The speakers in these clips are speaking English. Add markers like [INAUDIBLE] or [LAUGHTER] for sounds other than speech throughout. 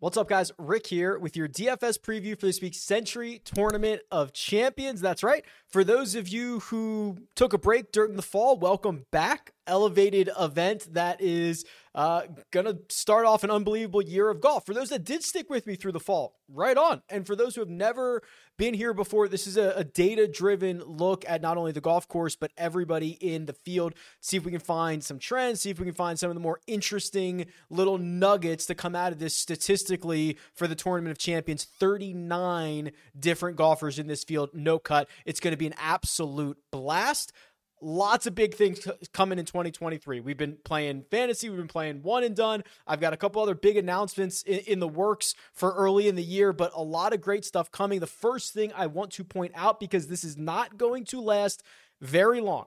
What's up, guys? Rick here with your DFS preview for this week's Sentry Tournament of Champions. That's right. For those of you who took a break during the fall, welcome back. Elevated event that is uh, going to start off an unbelievable year of golf. For those that did stick with me through the fall, right on. And for those who have never been here before, this is a, a data driven look at not only the golf course, but everybody in the field. See if we can find some trends, see if we can find some of the more interesting little nuggets to come out of this statistically for the Tournament of Champions. 39 different golfers in this field, no cut. It's going to be an absolute blast lots of big things coming in 2023. We've been playing fantasy, we've been playing one and done. I've got a couple other big announcements in, in, the works for early in the year, but a lot of great stuff coming. The first thing I want to point out, because this is not going to last very long,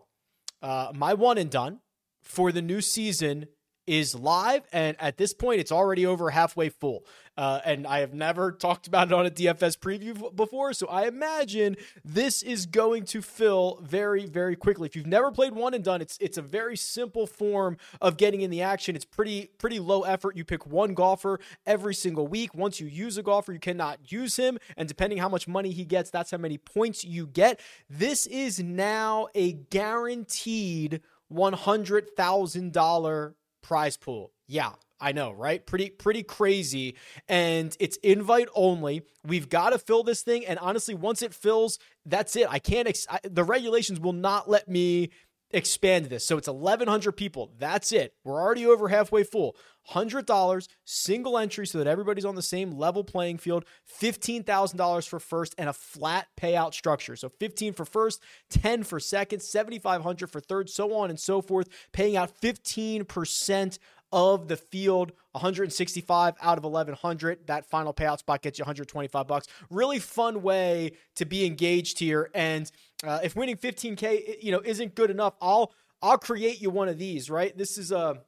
uh, my one and done for the new season is live, and at this point, it's already over halfway full. Uh, and I have never [LAUGHS] talked about it on a DFS preview before, so I imagine this is going to fill very, very quickly. If you've never played one and done, it's it's a very simple form of getting in the action. It's pretty pretty low effort. You pick one golfer every single week. Once you use a golfer, you cannot use him, and depending how much money he gets, that's how many points you get. This is now a guaranteed one hundred thousand dollar prize pool. Yeah, I know, right? Pretty pretty crazy and it's invite only. We've got to fill this thing and honestly once it fills, that's it. I can't ex- I, the regulations will not let me expand this. So it's 1100 people. That's it. We're already over halfway full. $100 single entry so that everybody's on the same level playing field. $15,000 for first and a flat payout structure. So 15 for first, 10 for second, 7500 for third, so on and so forth, paying out 15% of the field 165 out of 1100 that final payout spot gets you 125 bucks really fun way to be engaged here and uh, if winning 15k you know isn't good enough i'll i'll create you one of these right this is a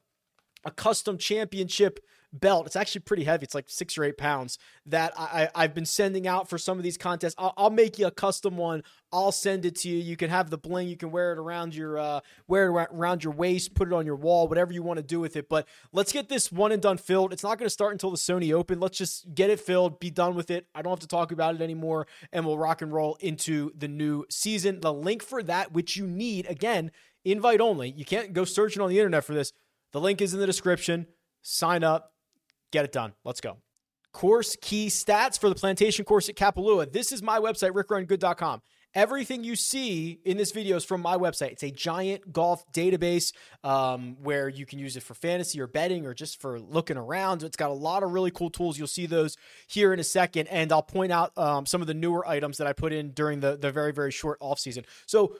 a custom championship belt. It's actually pretty heavy. It's like six or eight pounds that I, I, have been sending out for some of these contests. I'll, I'll, make you a custom one. I'll send it to you. You can have the bling. You can wear it around your uh, wear it around your waist. Put it on your wall. Whatever you want to do with it. But let's get this one and done filled. It's not going to start until the Sony Open. Let's just get it filled. Be done with it. I don't have to talk about it anymore. And we'll rock and roll into the new season. The link for that, which you need, again, invite only. You can't go searching on the internet for this. The link is in the description. Sign up, get it done. Let's go. Course key stats for the plantation course at Kapalua. This is my website, rickrungood.com. Everything you see in this video is from my website. It's a giant golf database um, where you can use it for fantasy or betting or just for looking around. It's got a lot of really cool tools. You'll see those here in a second. And I'll point out um, some of the newer items that I put in during the, the very, very short off season. So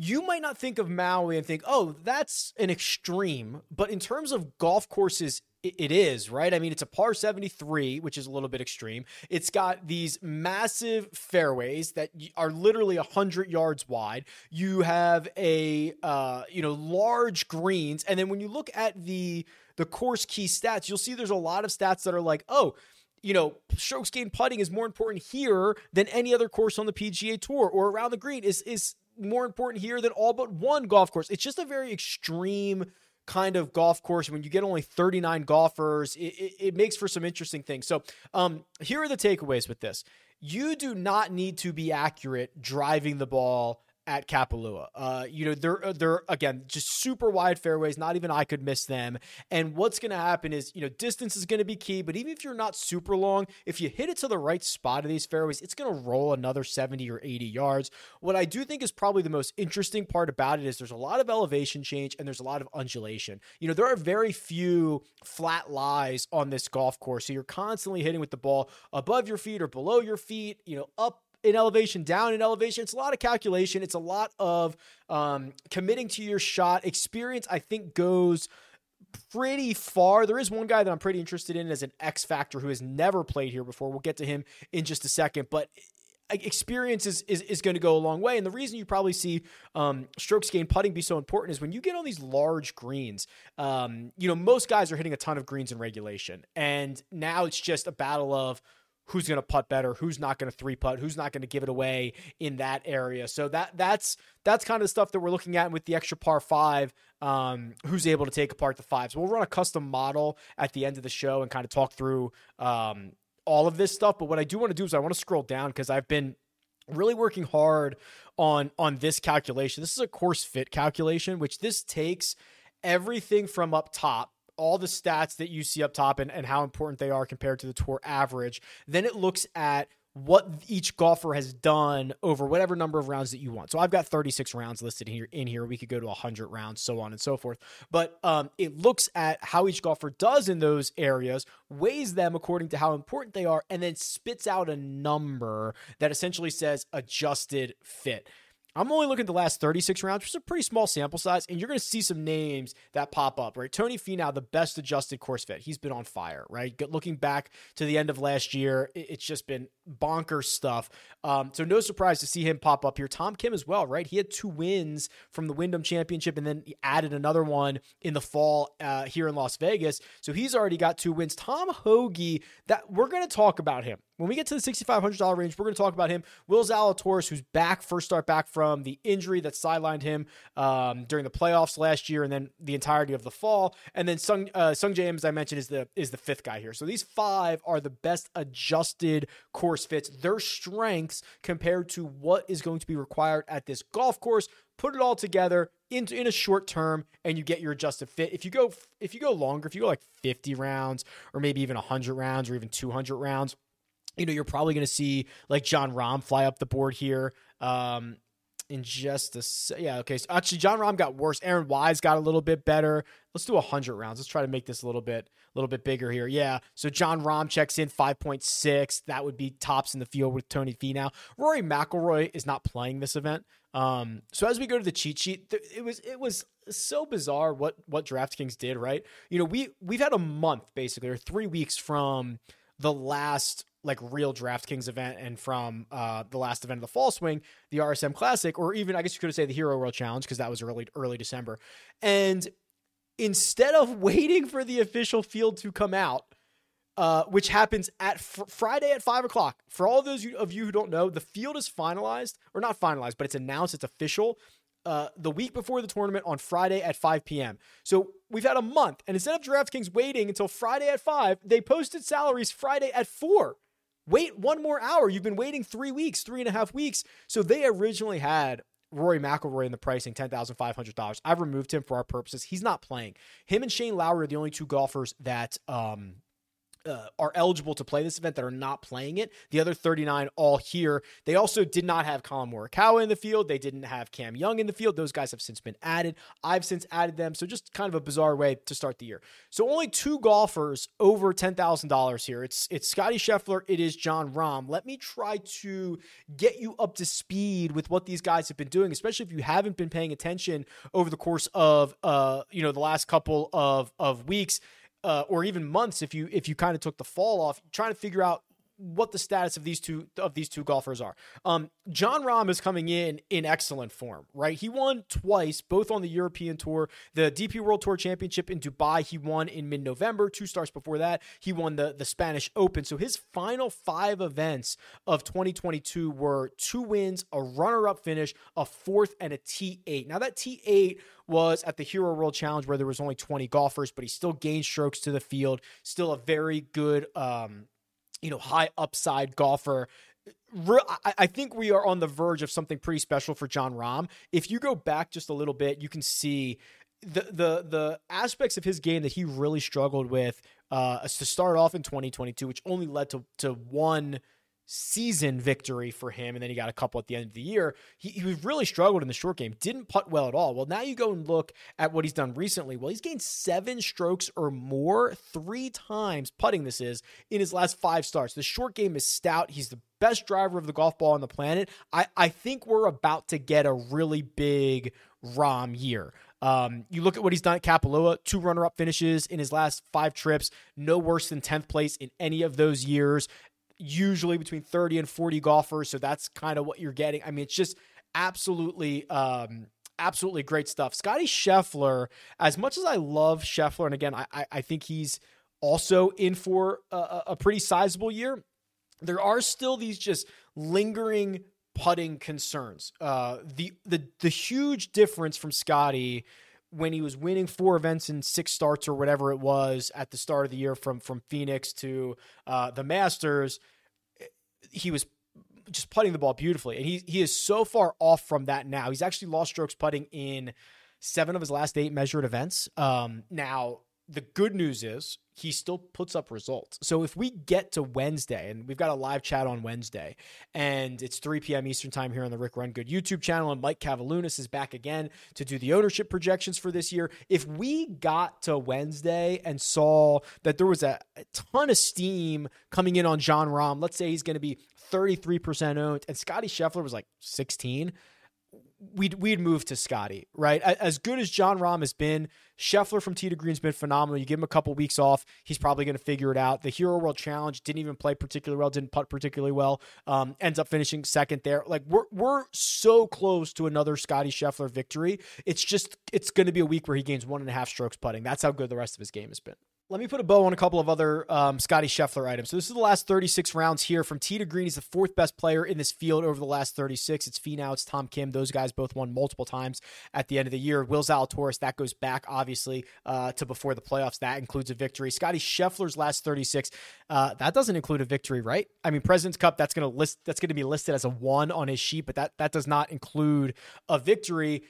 you might not think of Maui and think, oh, that's an extreme. But in terms of golf courses, it is, right? I mean, it's a par 73, which is a little bit extreme. It's got these massive fairways that are literally 100 yards wide. You have a, uh, you know, large greens. And then when you look at the, the course key stats, you'll see there's a lot of stats that are like, oh, you know, strokes gained putting is more important here than any other course on the PGA Tour or around the green is is more important here than all but one golf course. It's just a very extreme kind of golf course. When you get only 39 golfers, it, it, it makes for some interesting things. So, um, here are the takeaways with this. You do not need to be accurate driving the ball at Kapalua. Uh, you know, they're uh, they're again just super wide fairways. Not even I could miss them. And what's going to happen is, you know, distance is going to be key. But even if you're not super long, if you hit it to the right spot of these fairways, it's going to roll another 70 or 80 yards. What I do think is probably the most interesting part about it is there's a lot of elevation change and there's a lot of undulation. You know, there are very few flat lies on this golf course, so you're constantly hitting with the ball above your feet or below your feet. You know, up in elevation, down in elevation. It's a lot of calculation. It's a lot of um, committing to your shot. Experience, I think, goes pretty far. There is one guy that I'm pretty interested in as an X factor who has never played here before. We'll get to him in just a second, but experience is, is, is going to go a long way. And the reason you probably see um, strokes gain putting be so important is when you get on these large greens, um, you know, most guys are hitting a ton of greens in regulation. And now it's just a battle of who's going to putt better, who's not going to three putt, who's not going to give it away in that area. So that that's that's kind of the stuff that we're looking at with the extra par five. Um, who's able to take apart the fives? We'll run a custom model at the end of the show and kind of talk through um, all of this stuff. But what I do want to do is I want to scroll down because I've been really working hard on on this calculation. This is a course fit calculation, which this takes everything from up top all the stats that you see up top and, and how important they are compared to the tour average. Then it looks at what each golfer has done over whatever number of rounds that you want. So I've got 36 rounds listed here in here. We could go to 100 rounds, so on and so forth. But um, it looks at how each golfer does in those areas, weighs them according to how important they are, and then spits out a number that essentially says adjusted fit. I'm only looking at the last 36 rounds, which is a pretty small sample size, and you're going to see some names that pop up, right? Tony Finau, the best adjusted course fit. He's been on fire, right? Looking back to the end of last year, it's just been bonkers stuff. Um, so no surprise to see him pop up here. Tom Kim as well, right? He had two wins from the Wyndham Championship, and then he added another one in the fall uh, here in Las Vegas. So he's already got two wins. Tom Hoge, that we're going to talk about him when we get to the $6,500 range, we're going to talk about him. Will Zalatoris, who's back, first start back from the injury that sidelined him um, during the playoffs last year, and then the entirety of the fall. And then Sung uh, Sungjae, as I mentioned, is the is the fifth guy here. So these five are the best adjusted course fits. Their strengths compared to what is going to be required at this golf course. Put it all together in, in a short term, and you get your adjusted fit. If you go if you go longer, if you go like 50 rounds, or maybe even 100 rounds, or even 200 rounds you know, you're probably going to see like Jon Rahm fly up the board here. Um, in just a yeah okay so actually Jon Rahm got worse. Aaron Wise got a little bit better. Let's do 100 rounds. Let's try to make this a little bit a little bit bigger here. Yeah so Jon Rahm checks in 5.6 that would be tops in the field with Tony Finau Rory McIlroy is not playing this event um so as we go to the cheat sheet it was it was so bizarre what what DraftKings did right? You know we we've had a month basically or 3 weeks from the last like real DraftKings event and from uh, the last event of the fall swing, the RSM Classic, or even I guess you could say the Hero World Challenge because that was early early December. And instead of [LAUGHS] waiting for the official field to come out, uh, which happens at fr- Friday at five o'clock. For all those of you who don't know, the field is finalized or not finalized, but it's announced, it's official uh, the week before the tournament on Friday at 5 p.m. So we've had a month, and instead of DraftKings waiting until Friday at 5, they posted salaries Friday at 4. Wait one more hour. You've been waiting three weeks, three and a half weeks. So they originally had Rory McIlroy in the pricing, ten thousand five hundred dollars. I've removed him for our purposes. He's not playing. Him and Shane Lowry are the only two golfers that um, uh, are eligible to play this event that are not playing it. The other 39 all here. They also did not have Collin Morikawa in the field. They didn't have Cam Young in the field. Those guys have since been added. I've since added them. So just kind of a bizarre way to start the year. So only two golfers over $10,000 here. It's it's Scottie Scheffler. It is Jon Rahm. Let me try to get you up to speed with what these guys have been doing, especially if you haven't been paying attention over the course of uh you know the last couple of of weeks uh, or even months if you if you kind of took the fall off, trying to figure out what the status of these two of these two golfers are. Um, Jon Rahm is coming in in excellent form, right? He won twice, both on the European Tour, the DP World Tour Championship in Dubai. He won in mid-November. Two starts before that, he won the the Spanish Open. So his final five events of 2022 were two wins, a runner-up finish, a fourth, and a T8. Now that T8 was at the Hero World Challenge where there was only 20 golfers, but he still gained strokes to the field. Still a very good. Um, you know, high upside golfer. I think we are on the verge of something pretty special for Jon Rahm. If you go back just a little bit, you can see the the the aspects of his game that he really struggled with uh, to start off in 2022, which only led to to one season victory for him, and then he got a couple at the end of the year. He, he really struggled in the short game, didn't putt well at all. Well, now you go and look at what he's done recently. Well, he's gained seven strokes or more three times, putting this is, in his last five starts. The short game is stout. He's the best driver of the golf ball on the planet. I, I think we're about to get a really big Rahm year. Um, you look at what he's done at Kapalua, two runner up finishes in his last five trips, no worse than 10th place in any of those years usually between 30 and 40 golfers. So that's kind of what you're getting. I mean, it's just absolutely, um, absolutely great stuff. Scottie Scheffler, as much as I love Scheffler, and again, I, I think he's also in for a, a pretty sizable year. there are still these just lingering putting concerns. Uh, the the the huge difference from Scottie when he was winning four events in six starts or whatever it was at the start of the year from from Phoenix to uh, the Masters, he was just putting the ball beautifully, and he he is so far off from that now. He's actually lost strokes putting in seven of his last eight measured events. Um, now the good news is he still puts up results. So if we get to Wednesday, and we've got a live chat on Wednesday, and it's 3 p.m. Eastern time here on the Rick Run Good YouTube channel, and Mike Cavalunas is back again to do the ownership projections for this year. If we got to Wednesday and saw that there was a, a ton of steam coming in on Jon Rahm, let's say he's going to be 33% owned, and Scottie Scheffler was like 16 we'd we'd move to Scottie, right? As good as Jon Rahm has been, Scheffler from Tee to Green's been phenomenal. You give him a couple weeks off, he's probably going to figure it out. The Hero World Challenge didn't even play particularly well, didn't putt particularly well. Um, ends up finishing second there. Like we're we're so close to another Scottie Scheffler victory. It's just it's going to be a week where he gains one and a half strokes putting. That's how good the rest of his game has been. Let me put a bow on a couple of other um, Scottie Scheffler items. So this is the last 36 rounds here from Tee to Green. He's the fourth best player in this field over the last 36. It's Finau, it's Tom Kim. Those guys both won multiple times at the end of the year. Will Zalatoris, that goes back obviously uh, to before the playoffs. That includes a victory. Scottie Scheffler's last 36, uh, that doesn't include a victory, right? I mean, President's Cup, that's going to list that's going to be listed as a one on his sheet, but that that does not include a victory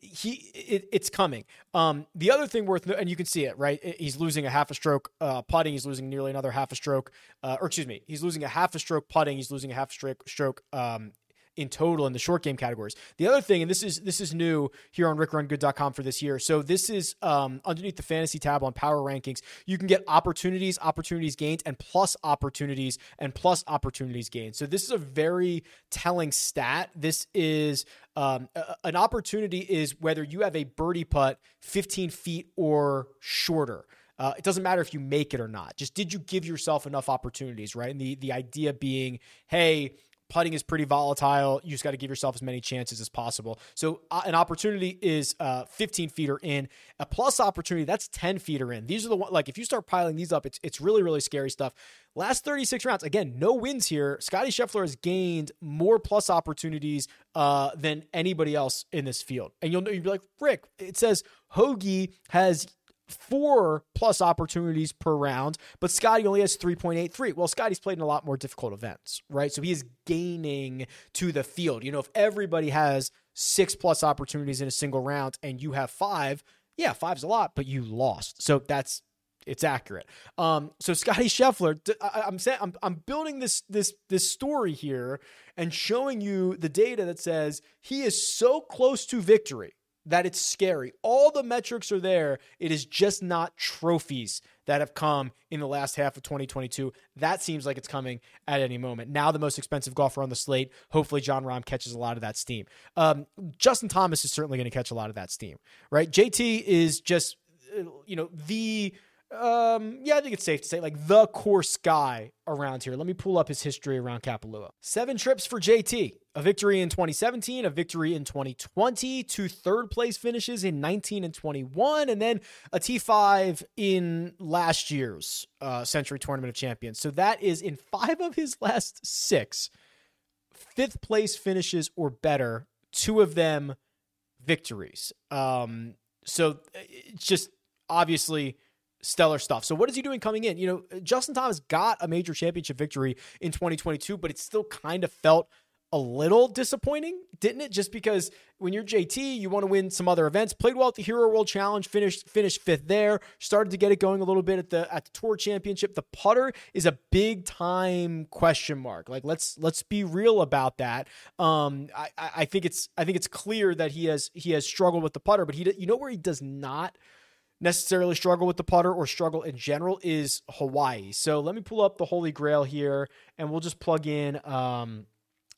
he it, it's coming. Um, the other thing worth and you can see it right. He's losing a half a stroke uh, putting. He's losing nearly another half a stroke. Uh, or excuse me, he's losing a half a stroke putting. He's losing a half stroke stroke um, in total in the short game categories. The other thing, and this is this is new here on rickrungood.com for this year. So this is um, underneath the fantasy tab on power rankings. You can get opportunities, opportunities gained, and plus opportunities and plus opportunities gained. So this is a very telling stat. This is um, a, an opportunity is whether you have a birdie putt 15 feet or shorter. Uh, it doesn't matter if you make it or not. Just did you give yourself enough opportunities, right? And the the idea being, hey, putting is pretty volatile. You just got to give yourself as many chances as possible. So uh, an opportunity is uh, 15 feet in. A plus opportunity that's 10 feet in. These are the one like if you start piling these up, it's it's really really scary stuff. Last 36 rounds, again, no wins here. Scottie Scheffler has gained more plus opportunities uh, than anybody else in this field. And you'll know you'll be like, Rick, it says Hoge has four plus opportunities per round, but Scottie only has 3.83. Well, Scottie's played in a lot more difficult events, right? So he is gaining to the field. You know, if everybody has six plus opportunities in a single round and you have five, yeah, five's a lot, but you lost. So that's it's accurate. Um, so Scottie Scheffler, I, I'm saying I'm, I'm building this this this story here and showing you the data that says he is so close to victory that it's scary. All the metrics are there. It is just not trophies that have come in the last half of 2022. That seems like it's coming at any moment. Now, the most expensive golfer on the slate. Hopefully, Jon Rahm catches a lot of that steam. Um, Justin Thomas is certainly going to catch a lot of that steam, right? JT is just, uh, you know, the um, yeah, I think it's safe to say like the course guy around here. Let me pull up his history around Kapalua. Seven trips for JT, a victory in 2017, a victory in 2020, two third place finishes in 19 and 21, and then a T5 in last year's uh, Sentry Tournament of Champions. So that is in five of his last six, fifth place finishes or better, two of them victories. Um, so it's just obviously stellar stuff. So what is he doing coming in? You know, Justin Thomas got a major championship victory in 2022, but it still kind of felt a little disappointing, didn't it? Just because when you're JT, you want to win some other events. Played well at the Hero World Challenge, finished finished fifth there. Started to get it going a little bit at the at the Tour Championship. The putter is a big time question mark. Like let's let's be real about that. Um, I I think it's I think it's clear that he has he has struggled with the putter, but he you know where he does not necessarily struggle with the putter or struggle in general is Hawaii. So let me pull up the Holy Grail here and we'll just plug in. Um,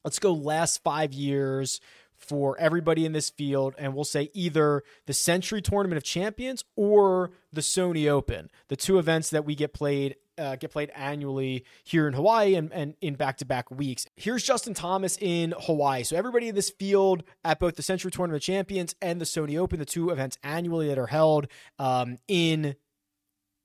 let's go last five years for everybody in this field, and we'll say either the Sentry Tournament of Champions or the Sony Open, the two events that we get played uh, get played annually here in Hawaii and, and in back to back weeks. Here's Justin Thomas in Hawaii. So, everybody in this field at both the Sentry Tournament Champions and the Sony Open, the two events annually that are held um, in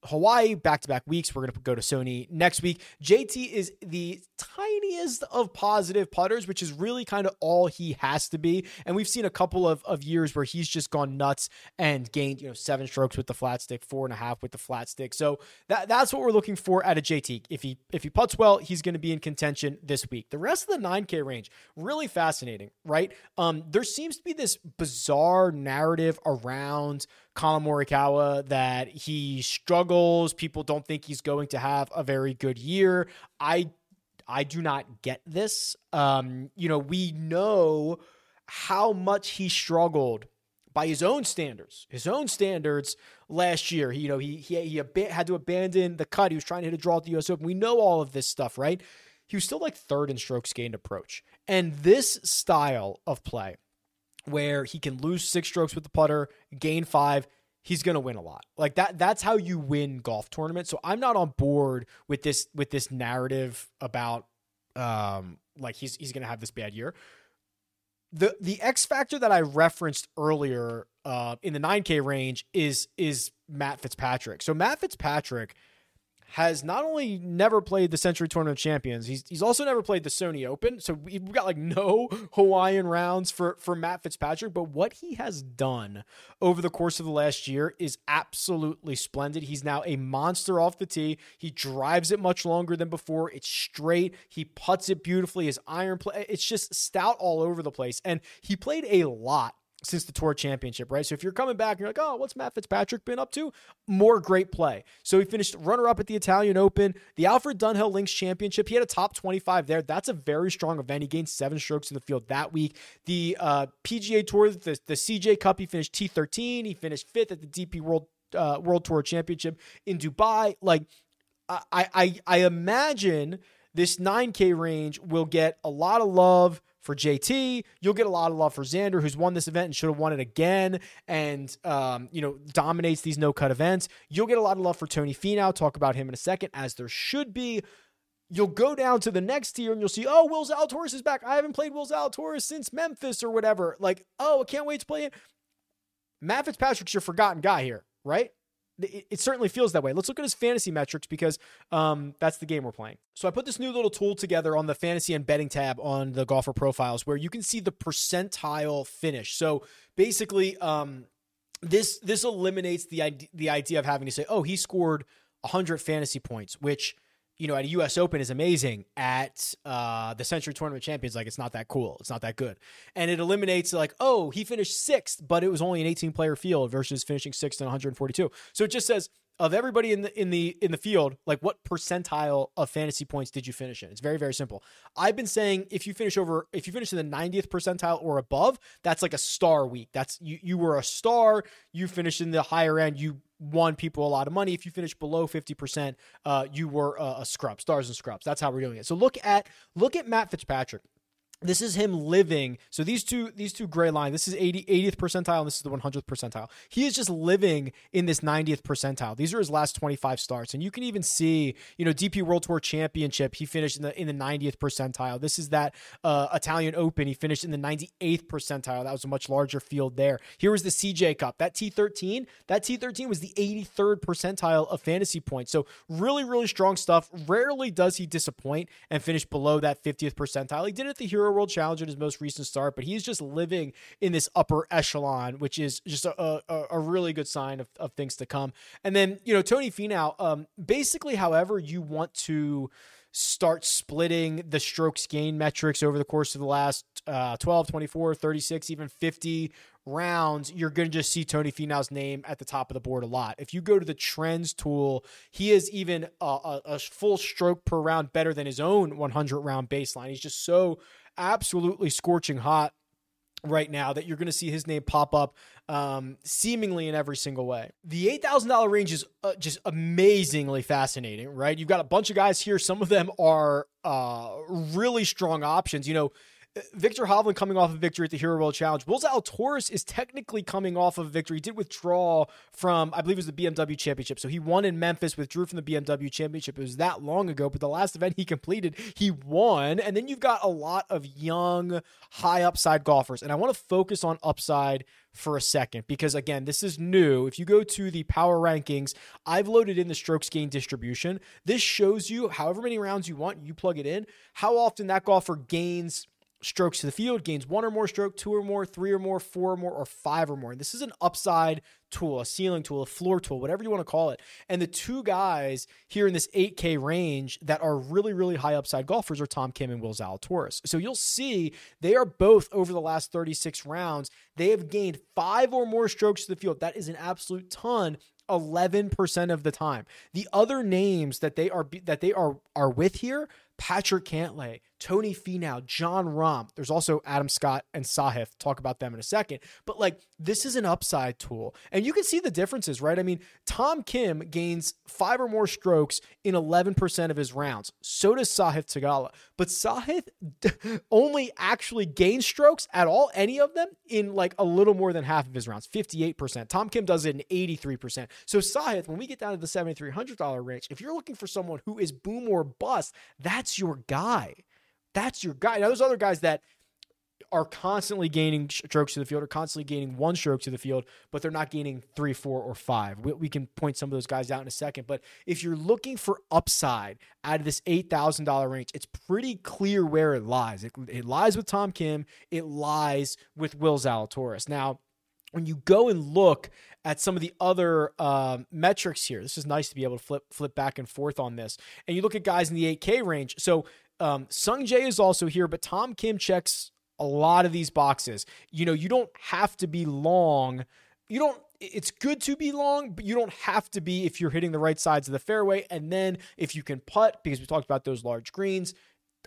Hawaii back to back weeks. We're going to go to Sony next week. JT is the tiniest of positive putters, which is really kind of all he has to be. And we've seen a couple of, of years where he's just gone nuts and gained, you know, seven strokes with the flat stick, four and a half with the flat stick. So that that's what we're looking for at a JT. If he if he puts well, he's going to be in contention this week. The rest of the 9K range, really fascinating, right? Um, there seems to be this bizarre narrative around Collin Morikawa that he People don't think he's going to have a very good year. I I do not get this. Um, you know, we know how much he struggled by his own standards, his own standards last year. He, you know, he he, he ab- had to abandon the cut. He was trying to hit a draw at the U.S. Open. We know all of this stuff, right? He was still like third in strokes gained approach, and this style of play, where he can lose six strokes with the putter, gain five, he's going to win a lot. Like that that's how you win golf tournaments. So I'm not on board with this with this narrative about um like he's he's going to have this bad year. The the X factor that I referenced earlier uh in the 9K range is is Matt Fitzpatrick. So Matt Fitzpatrick has not only never played the Sentry Tournament Champions, he's he's also never played the Sony Open. So we've got like no [LAUGHS] Hawaiian rounds for for Matt Fitzpatrick, but what he has done over the course of the last year is absolutely splendid. He's now a monster off the tee. He drives it much longer than before. It's straight. He puts it beautifully. His iron play, it's just stout all over the place. And he played a lot since the Tour Championship, right? So if you're coming back and you're like, oh, what's Matt Fitzpatrick been up to? More great play. So he finished runner up at the Italian Open, the Alfred Dunhill Links Championship. He had a top 25 there. That's a very strong event. He gained seven strokes in the field that week. The uh, PGA Tour, the, the CJ Cup, he finished T13. He finished fifth at the DP World uh, World Tour Championship in Dubai. Like, I, I, I imagine this 9K range will get a lot of love for JT. You'll get a lot of love for Xander, who's won this event and should have won it again, and um, you know dominates these no cut events. You'll get a lot of love for Tony Finau. Talk about him in a second, as there should be. You'll go down to the next tier and you'll see, oh, Will Zalatoris is back. I haven't played Will Zalatoris since Memphis or whatever. Like, oh, I can't wait to play it. Matt Fitzpatrick's your forgotten guy here, right? It, it, certainly feels that way. Let's look at his fantasy metrics because um, that's the game we're playing. So I put this new little tool together on the fantasy and betting tab on the golfer profiles where you can see the percentile finish. So basically, um, this this eliminates the idea, the idea of having to say, oh, he scored 100 fantasy points, which you know, at a U.S. Open is amazing. At uh, the Sentry Tournament Champions, like it's not that cool. It's not that good, and it eliminates like, oh, he finished sixth, but it was only an 18 player field versus finishing sixth in 142. So it just says of everybody in the in the in the field, like what percentile of fantasy points did you finish in? It's very very simple. I've been saying if you finish over if you finish in the 90th percentile or above, that's like a star week. That's you you were a star, you finished in the higher end, you won people a lot of money. If you finish below 50%, uh, you were a, a scrub, stars and scrubs. That's how we're doing it. So look at look at Matt Fitzpatrick this is him living. So these two these two gray lines this is 80, 80th percentile and this is the 100th percentile. He is just living in this 90th percentile. These are his last 25 starts. And you can even see you know dp world tour championship he finished in the in the 90th percentile. This is that uh, italian open he finished in the 98th percentile. That was a much larger field there. Here was the cj cup. That t13 that t13 was the 83rd percentile of fantasy points. So really really strong stuff. Rarely does he disappoint and finish below that 50th percentile. He did it at the hero World Challenge in his most recent start, but he's just living in this upper echelon, which is just a, a, a really good sign of, of things to come. And then, you know, Tony Finau, um, basically, however, you want to start splitting the strokes gain metrics over the course of the last uh, 12, 24, 36, even 50 rounds, you're going to just see Tony Finau's name at the top of the board a lot. If you go to the trends tool, he is even a, a, a full stroke per round better than his own 100 round baseline. He's just so absolutely scorching hot right now that you're going to see his name pop up um, seemingly in every single way. The $8,000 range is uh, just amazingly fascinating, right? You've got a bunch of guys here. Some of them are uh, really strong options. You know, Viktor Hovland coming off a victory at the Hero World Challenge. Will Zalatoris is technically coming off of a victory. He did withdraw from, I believe it was the BMW Championship. So he won in Memphis, withdrew from the BMW Championship. It was that long ago, but the last event he completed, he won. And then you've got a lot of young, high upside golfers. And I want to focus on upside for a second because, again, this is new. If you go to the power rankings, I've loaded in the strokes gain distribution. This shows you however many rounds you want, you plug it in, how often that golfer gains strokes to the field, gains one or more stroke, two or more, three or more, four or more, or five or more. And this is an upside tool, a ceiling tool, a floor tool, whatever you want to call it. And the two guys here in this 8K range that are really, really high upside golfers are Tom Kim and Will Zalatoris. So you'll see they are both over the last 36 rounds. They have gained five or more strokes to the field. That is an absolute ton. 11% of the time. The other names that they are that they are are with here, Patrick Cantlay, Tony Finau, Jon Rahm. There's also Adam Scott and Sahith. Talk about them in a second. But like this is an upside tool. And you can see the differences, right? I mean, Tom Kim gains five or more strokes in 11% of his rounds. So does Sahith Theegala. But Sahith [LAUGHS] only actually gains strokes at all, any of them, in like a little more than half of his rounds, 58%. Tom Kim does it in 83%. So Sahith, when we get down to the $7,300 range, if you're looking for someone who is boom or bust, that's your guy. That's your guy. Now, there's other guys that are constantly gaining strokes to the field or constantly gaining one stroke to the field, but they're not gaining three, four, or five. We, we, can point some of those guys out in a second. But if you're looking for upside out of this $8,000 range, it's pretty clear where it lies. It, it lies with Tom Kim, it lies with Will Zalatoris. Now, when you go and look at some of the other um, metrics here, this is nice to be able to flip flip back and forth on this. And you look at guys in the 8K range. So um, Sung Jae is also here, but Tom Kim checks a lot of these boxes. You know, you don't have to be long. You don't it's good to be long, but you don't have to be if you're hitting the right sides of the fairway. And then if you can putt, because we talked about those large greens,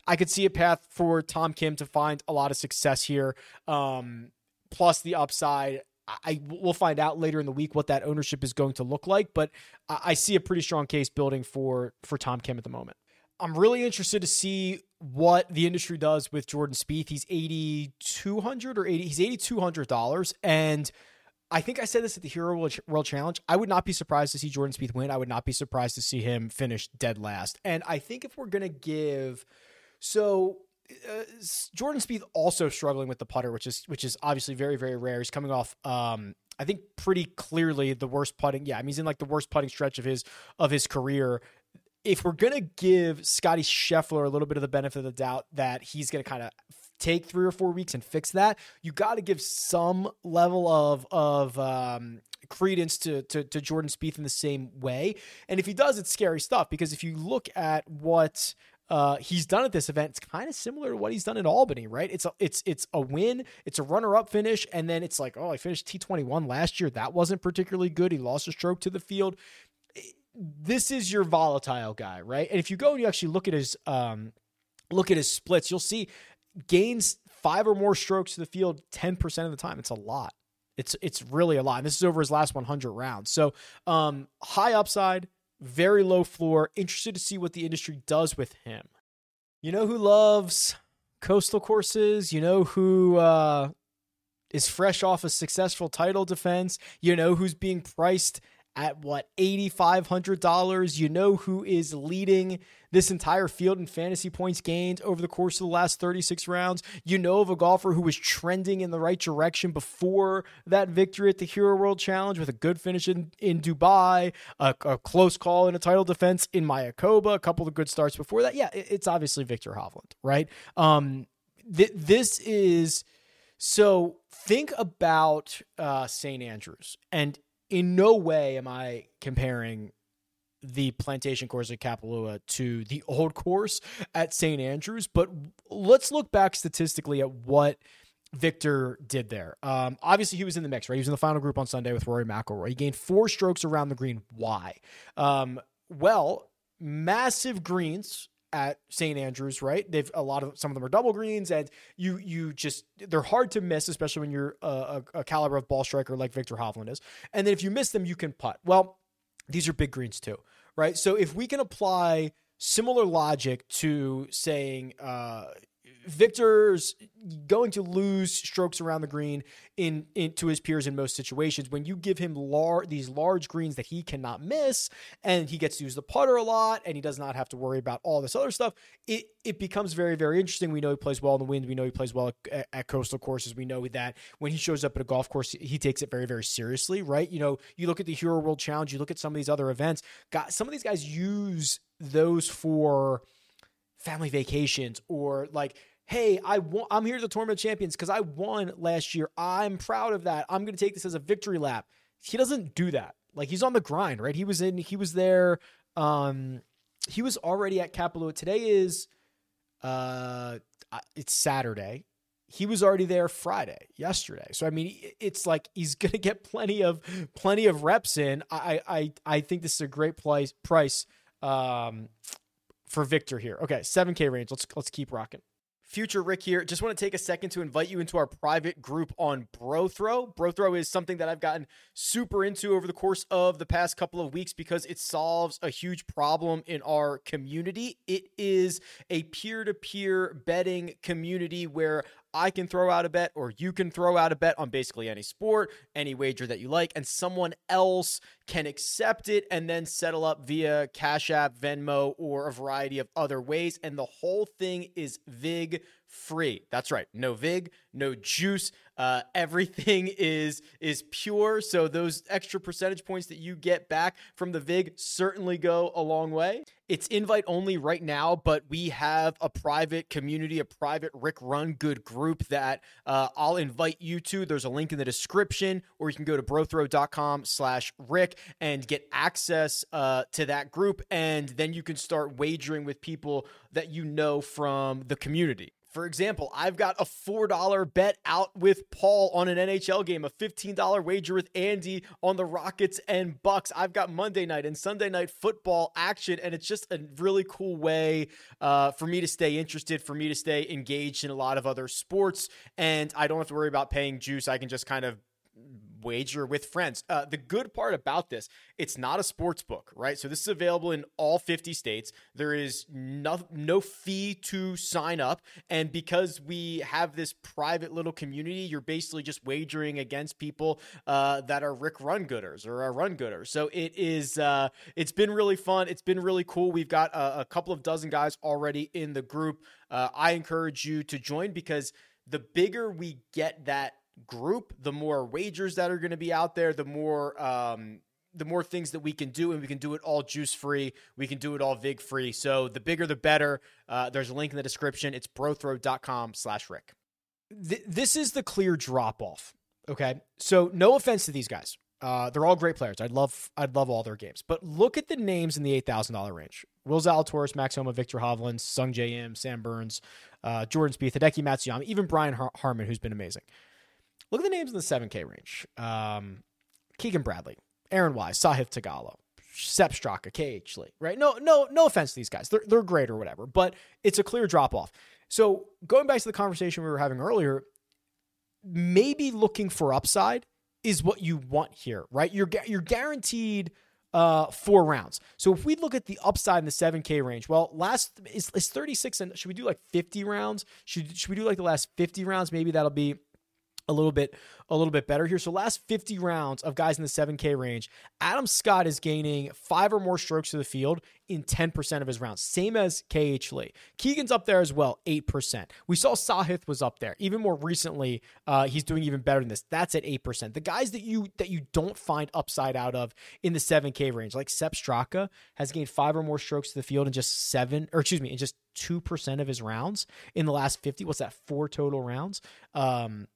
I could see a path for Tom Kim to find a lot of success here. Um, plus the upside. I will find out later in the week what that ownership is going to look like, but I see a pretty strong case building for for Tom Kim at the moment. I'm really interested to see what the industry does with Jordan Spieth. He's eighty two hundred or eighty. He's eighty two hundred dollars, and I think I said this at the Hero World Challenge. I would not be surprised to see Jordan Spieth win. I would not be surprised to see him finish dead last. And I think if we're gonna give, so uh, Jordan Spieth also struggling with the putter, which is which is obviously very very rare. He's coming off um, I think pretty clearly the worst putting. Yeah, I mean he's in like the worst putting stretch of his of his career if we're to give Scottie Scheffler a little bit of the benefit of the doubt that he's to kind of take three or four weeks and fix that, you got to give some level of of um, credence to, to to Jordan Spieth in the same way. And if he does, it's scary stuff because if you look at what uh, he's done at this event. It's kind of similar to what he's done in Albany, right? It's a it's it's a win, it's a runner up finish, and then it's like, oh, I finished T twenty one last year. That wasn't particularly good. He lost a stroke to the field this is your volatile guy, right? And if you go and you actually look at his um, look at his splits, you'll see gains five or more strokes to the field 10% of the time. It's a lot. It's it's really a lot. And this is over his last 100 rounds. So um, high upside, very low floor. Interested to see what the industry does with him. You know who loves coastal courses? You know who uh, is fresh off a successful title defense? You know who's being priced at what $8500 you know who is leading this entire field in fantasy points gained over the course of the last 36 rounds? You know of a golfer who was trending in the right direction before that victory at the hero world challenge with a good finish in, in dubai a, a close call in a title defense in mayakoba a couple of good starts before that. Yeah it's obviously viktor hovland right? Um th- this is so think about uh, St. Andrews and in no way am I comparing the plantation course at Kapalua to the old course at St. Andrews, but let's look back statistically at what Viktor did there. Um, obviously, he was in the mix, right? He was in the final group on Sunday with Rory McIlroy. He gained four strokes around the green. Why? Um, well, massive greens at St. Andrews, right? They've a lot of some of them are double greens, and you you just they're hard to miss, especially when you're a, a, caliber of ball striker like Viktor Hovland is. And then if you miss them, you can putt. Well, these are big greens too, right? So if we can apply similar logic to saying uh, Viktor's going to lose strokes around the green in, in to his peers in most situations. When you give him lar- these large greens that he cannot miss, and he gets to use the putter a lot, and he does not have to worry about all this other stuff, it it becomes very very interesting. We know he plays well in the wind. We know he plays well at, at coastal courses. We know that when he shows up at a golf course, he takes it very very seriously, right? You know, you look at the Hero World Challenge, you look at some of these other events. Got some of these guys use those for family vacations or like hey i i'm here at the tournament champions because i won last year. I'm proud of that. I'm going to take this as a victory lap he doesn't do that. Like he's on the grind right? He was in he was there um he was already at kapalua. Today is uh it's saturday. He was already there friday yesterday. So i mean it's like he's [LAUGHS] going to get plenty of plenty of reps in. I i i think this is a great price price um for Viktor here. Okay, 7K range. Let's let's keep rocking. Future Rick here. Just want to take a second to invite you into our private group on Brothrow. Brothrow is something that I've gotten super into over the course of the past couple of weeks because it solves a huge problem in our community. It is a peer to peer betting community where I can throw out a bet or you can throw out a bet on basically any sport, any wager that you like, and someone else can accept it and then settle up via Cash App, Venmo, or a variety of other ways. And the whole thing is VIG free. That's right. No VIG, no juice. Uh, everything [LAUGHS] is is pure. So those extra percentage points that you get back from the VIG certainly go a long way. It's invite only right now, but we have a private community, a private Rick Run Good group that uh, I'll invite you to. There's a link in the description, or you can go to brothrow.com slash Rick and get access uh, to that group. And then you can start wagering with people that you know from the community. For example, I've got a $4 bet out with Paul on an NHL game, a $15 wager with Andy on the Rockets and Bucks. I've got Monday night and Sunday night football action, and it's just a really cool way uh, for me to stay interested, for me to stay engaged in a lot of other sports. And I don't have to worry about paying juice. I can just kind of wager with friends. Uh, the good part about this, it's not a sports book, right? So this is available in all 50 states. There is no, no fee to sign up. And because we have this private little community, you're basically just wagering against people uh, that are Rick Run Gooders or are Run Gooders. So it is, uh, it's been really fun. It's been really cool. We've got a, a couple of dozen guys already in the group. Uh, I encourage you to join because the bigger we get that group, the more wagers that are going to be out there, the more um, the more things that we can do, and we can do it all juice free. We can do it all vig free. So the bigger, the better. Uh, there's a link in the description. It's brothrow.com slash Rick. Th- this is the clear drop off. Okay. So no offense to these guys. Uh, they're all great players. I'd love, I'd love all their games. But look at the names in the eight thousand dollar range: Will Zalatoris, Max Homa, Viktor Hovland, Sung Im, Sam Burns, uh, Jordan Spieth, Hideki Matsuyama, even Brian Har- Harman, who's been amazing. Look at the names in the 7K range. Um, Keegan Bradley, Aaron Wise, Sahith Theegala, Sepp Straka, KH Lee, right? No, no, no offense to these guys. They're, they're great or whatever, but it's a clear drop off. So going back to the conversation we were having earlier, maybe looking for upside is what you want here, right? You're you're guaranteed uh four rounds. So if we look at the upside in the 7k range, well, last is, is 36 and should we do like 50 rounds? Should should we do like the last 50 rounds? Maybe that'll be a little bit a little bit better here. So last 50 rounds of guys in the 7K range, Adam Scott is gaining five or more strokes to the field in 10% of his rounds, same as KH Lee. Keegan's up there as well, 8%. We saw Sahith was up there. Even more recently, uh, he's doing even better than this. That's at 8%. The guys that you that you don't find upside out of in the 7K range, like Sepp Straka, has gained five or more strokes to the field in just seven, or excuse me, in just 2% of his rounds in the last 50. What's that? Four total rounds. Um,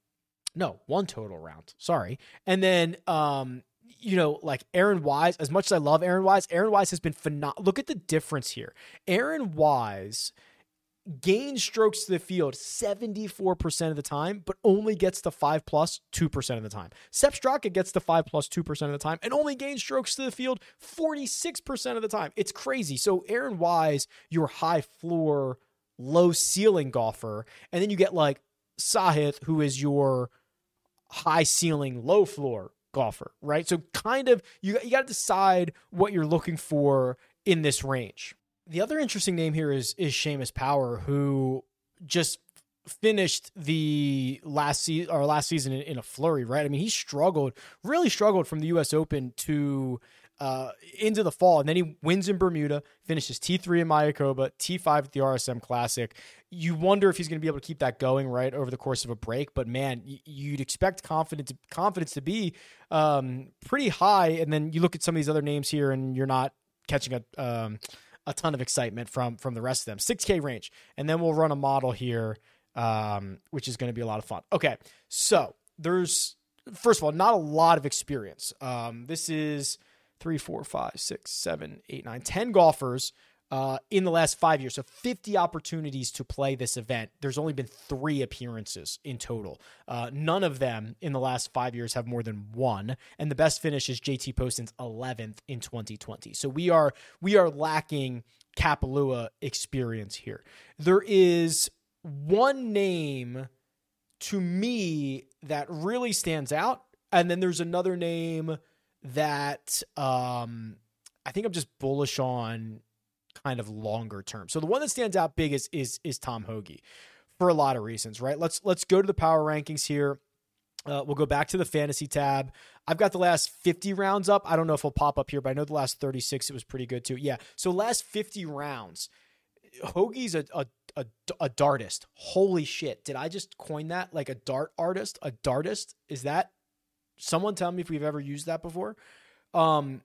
no, one total round. Sorry. And then um you know, like Aaron Wise, as much as I love Aaron Wise, Aaron Wise has been phenomenal. Look at the difference here. Aaron Wise gains strokes to the field 74% of the time, but only gets to 5 plus 2% of the time. Sepp Straka gets to 5 plus 2% of the time and only gains strokes to the field 46% of the time. It's crazy. So Aaron Wise, your high floor, low ceiling golfer, and then you get like Sahith, who is your high ceiling, low floor golfer, right? So kind of you you got to decide what you're looking for in this range. The other interesting name here is is Seamus Power, who just finished the last season or last season in, in, a flurry, right? I mean, he struggled, really struggled from the U.S. Open to uh, into the fall, and then he wins in Bermuda, finishes T3 in Mayakoba, T5 at the RSM Classic. You wonder if he's going to be able to keep that going right over the course of a break, but man, you'd expect confidence confidence to be um, pretty high, and then you look at some of these other names here, and you're not catching a um, a ton of excitement from from the rest of them. 6K range, and then we'll run a model here, um, which is going to be a lot of fun. Okay, so there's first of all not a lot of experience. Um, this is three, four, five, six, seven, eight, nine, ten golfers uh, in the last five years. So 50 opportunities to play this event. There's only been three appearances in total. Uh, none of them in the last five years have more than one. And the best finish is JT Poston's 11th in 2020. So we are we are lacking Kapalua experience here. There is one name to me that really stands out, and then there's another name that um, I think I'm just bullish on kind of longer term. So the one that stands out big is is is Tom Hoge for a lot of reasons, right? Let's let's go to the power rankings here. Uh, we'll go back to the fantasy tab. I've got the last 50 rounds up. I don't know if it'll pop up here, but I know the last 36 it was pretty good too. Yeah. So last 50 rounds, Hoge's a, a a, a dartist. Holy shit. Did I just coin that? Like a dart artist? A dartist? Is that Someone tell me if we've ever used that before. Um,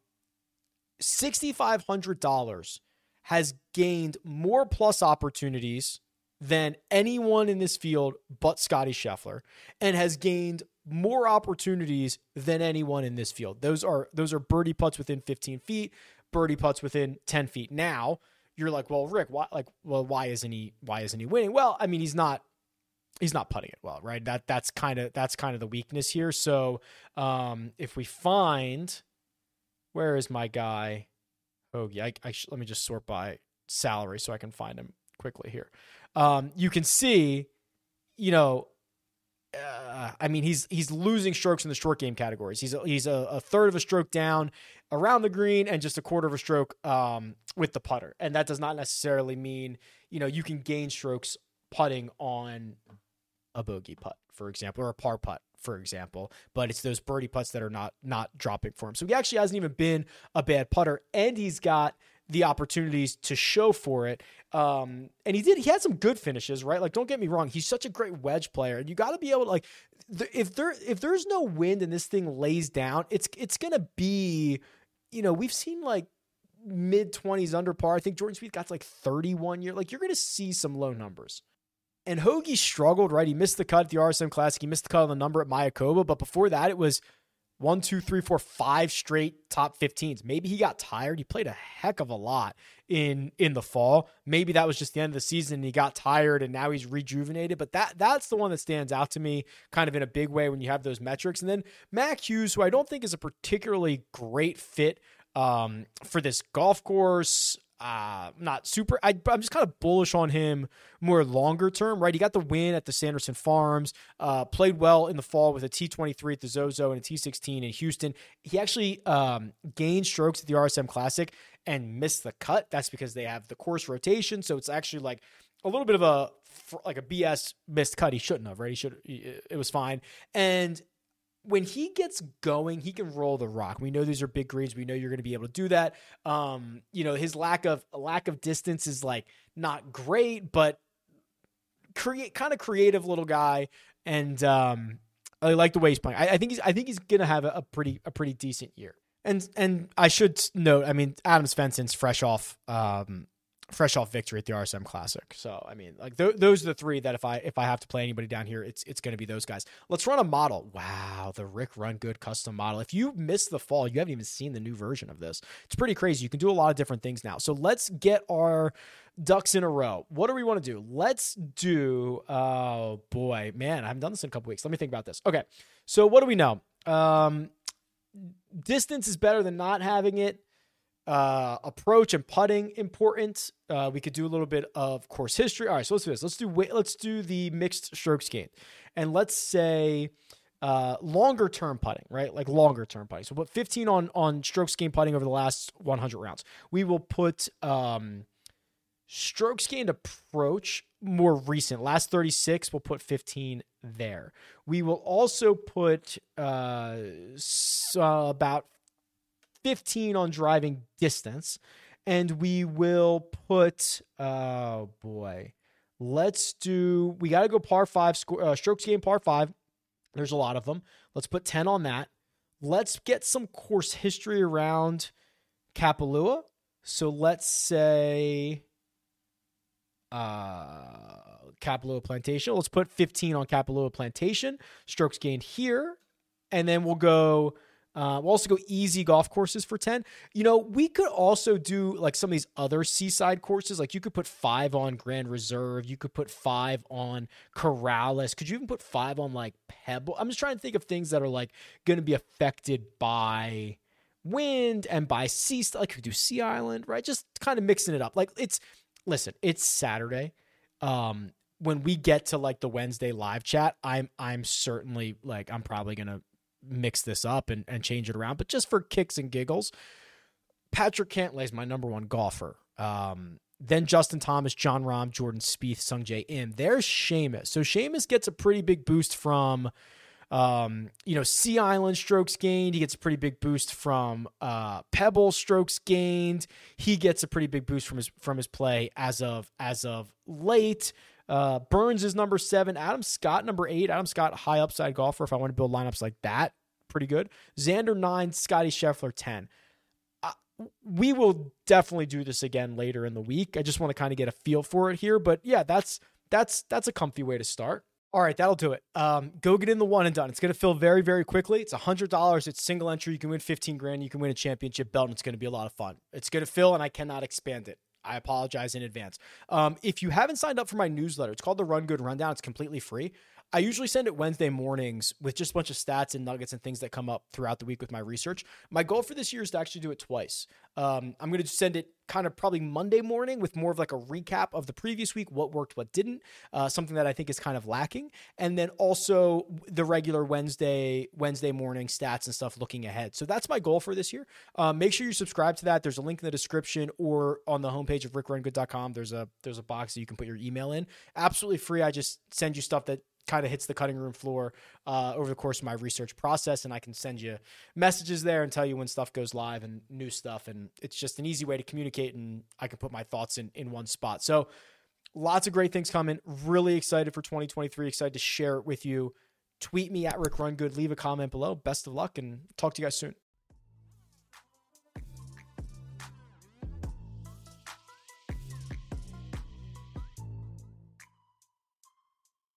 $6,500 has gained more plus opportunities than anyone in this field but Scottie Scheffler and has gained more opportunities than anyone in this field. Those are those are birdie putts within 15 feet, birdie putts within 10 feet. Now, you're like, "Well, Rick, why like well, why isn't he why isn't he winning?" Well, I mean, he's not he's not putting it well, right? That that's kind of that's kind of the weakness here. So um, if we find where is my guy Hoge? I, I let me just sort by salary so I can find him quickly here. Um, you can see, you know, uh, I mean, he's he's losing strokes in the short game categories. He's a, he's a, a, third of a stroke down around the green and just a quarter of a stroke um, with the putter. And that does not necessarily mean you know you can gain strokes putting on a bogey putt, for example, or a par putt, for example. But it's those birdie putts that are not not dropping for him. So he actually hasn't even been a bad putter, and he's got the opportunities to show for it. Um, and he did. He had some good finishes, right? Like, don't get me wrong. He's such a great wedge player, and you got to be able to like, if there if there's no wind and this thing lays down, it's it's gonna be, you know, we've seen like mid 20s under par. I think Jordan Spieth got to like 31 year. Like you're to see some low numbers. And Hoge struggled, right? He missed the cut at the RSM Classic. He missed the cut on the number at Mayakoba. But before that, it was one, two, three, four, five straight top 15s. Maybe he got tired. He played a heck of a lot in in the fall. Maybe that was just the end of the season and he got tired and now he's rejuvenated. But that that's the one that stands out to me kind of in a big way when you have those metrics. And then Mac Hughes, who I don't think is a particularly great fit um, for this golf course uh not super I, am just kind of bullish on him more longer term right? He got the win at the sanderson farms uh played well in the fall with a t23 at the zozo and a t16 in houston. He actually um gained strokes at the rsm classic and missed the cut. That's because they have the course rotation so it's actually like a little bit of a like a bs missed cut he shouldn't have right? He should it was fine. And when he gets going, he can roll the rock. We know these are big greens. We know you're going to be able to do that. Um, you know, his lack of lack of distance is like not great, but create kind of creative little guy. And um, I like the way he's playing. I, I think he's I think he's going to have a, a, pretty a pretty decent year. And and I should note, I mean, Adam Svensson's fresh off um, fresh off victory at the RSM Classic. So I mean, like th- those are the three that if I if I have to play anybody down here, it's it's going to be those guys. Let's run a model. Wow, the Rick Run Good custom model. If you missed the fall, you haven't even seen the new version of this. It's pretty crazy. You can do a lot of different things now. So let's get our ducks in a row. What do we want to do? Let's do. Oh boy, man, I haven't done this in a couple weeks. Let me think about this. Okay, so what do we know? Um, distance is better than not having it uh, approach and putting important. Uh, we could do a little bit of course history. All right, so let's do this. Let's do let's do the mixed strokes gained, and let's say uh, longer term putting, right? Like longer term putting. So put 15 on on strokes gained putting over the last 100 rounds. We will put um, Strokes gained approach more recent. Last 36, we'll put 15 there. We will also put uh, so about 15 on driving distance. And we will put, oh boy, let's do, we got to go par five, uh, strokes gained par five. There's a lot of them. Let's put 10 on that. Let's get some course history around Kapalua. So let's say uh Kapalua Plantation. Let's put 15 on Kapalua Plantation. Strokes gained here. And then we'll go uh, we'll also go easy golf courses for 10. You know, we could also do like some of these other seaside courses. Like you could put five on Grand Reserve. You could put five on Corales. Could you even put five on like Pebble? I'm just trying to think of things that are like going to be affected by wind and by sea. Like could do Sea Island, right? Just kind of mixing it up. Like it's, listen, it's Saturday. Um, when we get to like the Wednesday live chat, I'm I'm certainly like I'm probably gonna mix this up and, and change it around, but just for kicks and giggles, Patrick Cantlay is my number one golfer. Um, then Justin Thomas, Jon Rahm, Jordan Spieth, Sungjae Im. There's Seamus. So Seamus gets a pretty big boost from, um, you know, Sea Island strokes gained. He gets a pretty big boost from uh, Pebble strokes gained. He gets a pretty big boost from his from his play as of as of late. Uh, Burns is number seven. Adam Scott, number eight. Adam Scott, high upside golfer. If I want to build lineups like that, pretty good. Xander, nine. Scottie Scheffler, 10. Uh, we will definitely do this again later in the week. I just want to kind of get a feel for it here. But yeah, that's that's that's a comfy way to start. All right, that'll do it. Um, go get in the one and done. It's going to fill very, very quickly. It's hundred dollars. It's single entry. You can win fifteen grand. You can win a championship belt, and it's going to be a lot of fun. It's going to fill, and I cannot expand it. I apologize in advance. Um, if you haven't signed up for my newsletter, it's called the Run Good Rundown. It's completely free. I usually send it Wednesday mornings with just a bunch of stats and nuggets and things that come up throughout the week with my research. My goal for this year is to actually do it twice. Um, I'm going to send it kind of probably Monday morning with more of like a recap of the previous week, what worked, what didn't, uh, something that I think is kind of lacking, and then also the regular Wednesday Wednesday morning stats and stuff looking ahead. So that's my goal for this year. Um, make sure you subscribe to that. There's a link in the description or on the homepage of rickrungood.com. There's a there's a box that you can put your email in. Absolutely free. I just send you stuff that kind of hits the cutting room floor uh, over the course of my research process and i can send you messages there and tell you when stuff goes live and new stuff and it's just an easy way to communicate and i can put my thoughts in in one spot. So lots of great things coming. Really excited for 2023 excited to share it with you. Tweet me at rick run good leave a comment below. Best of luck and talk to you guys soon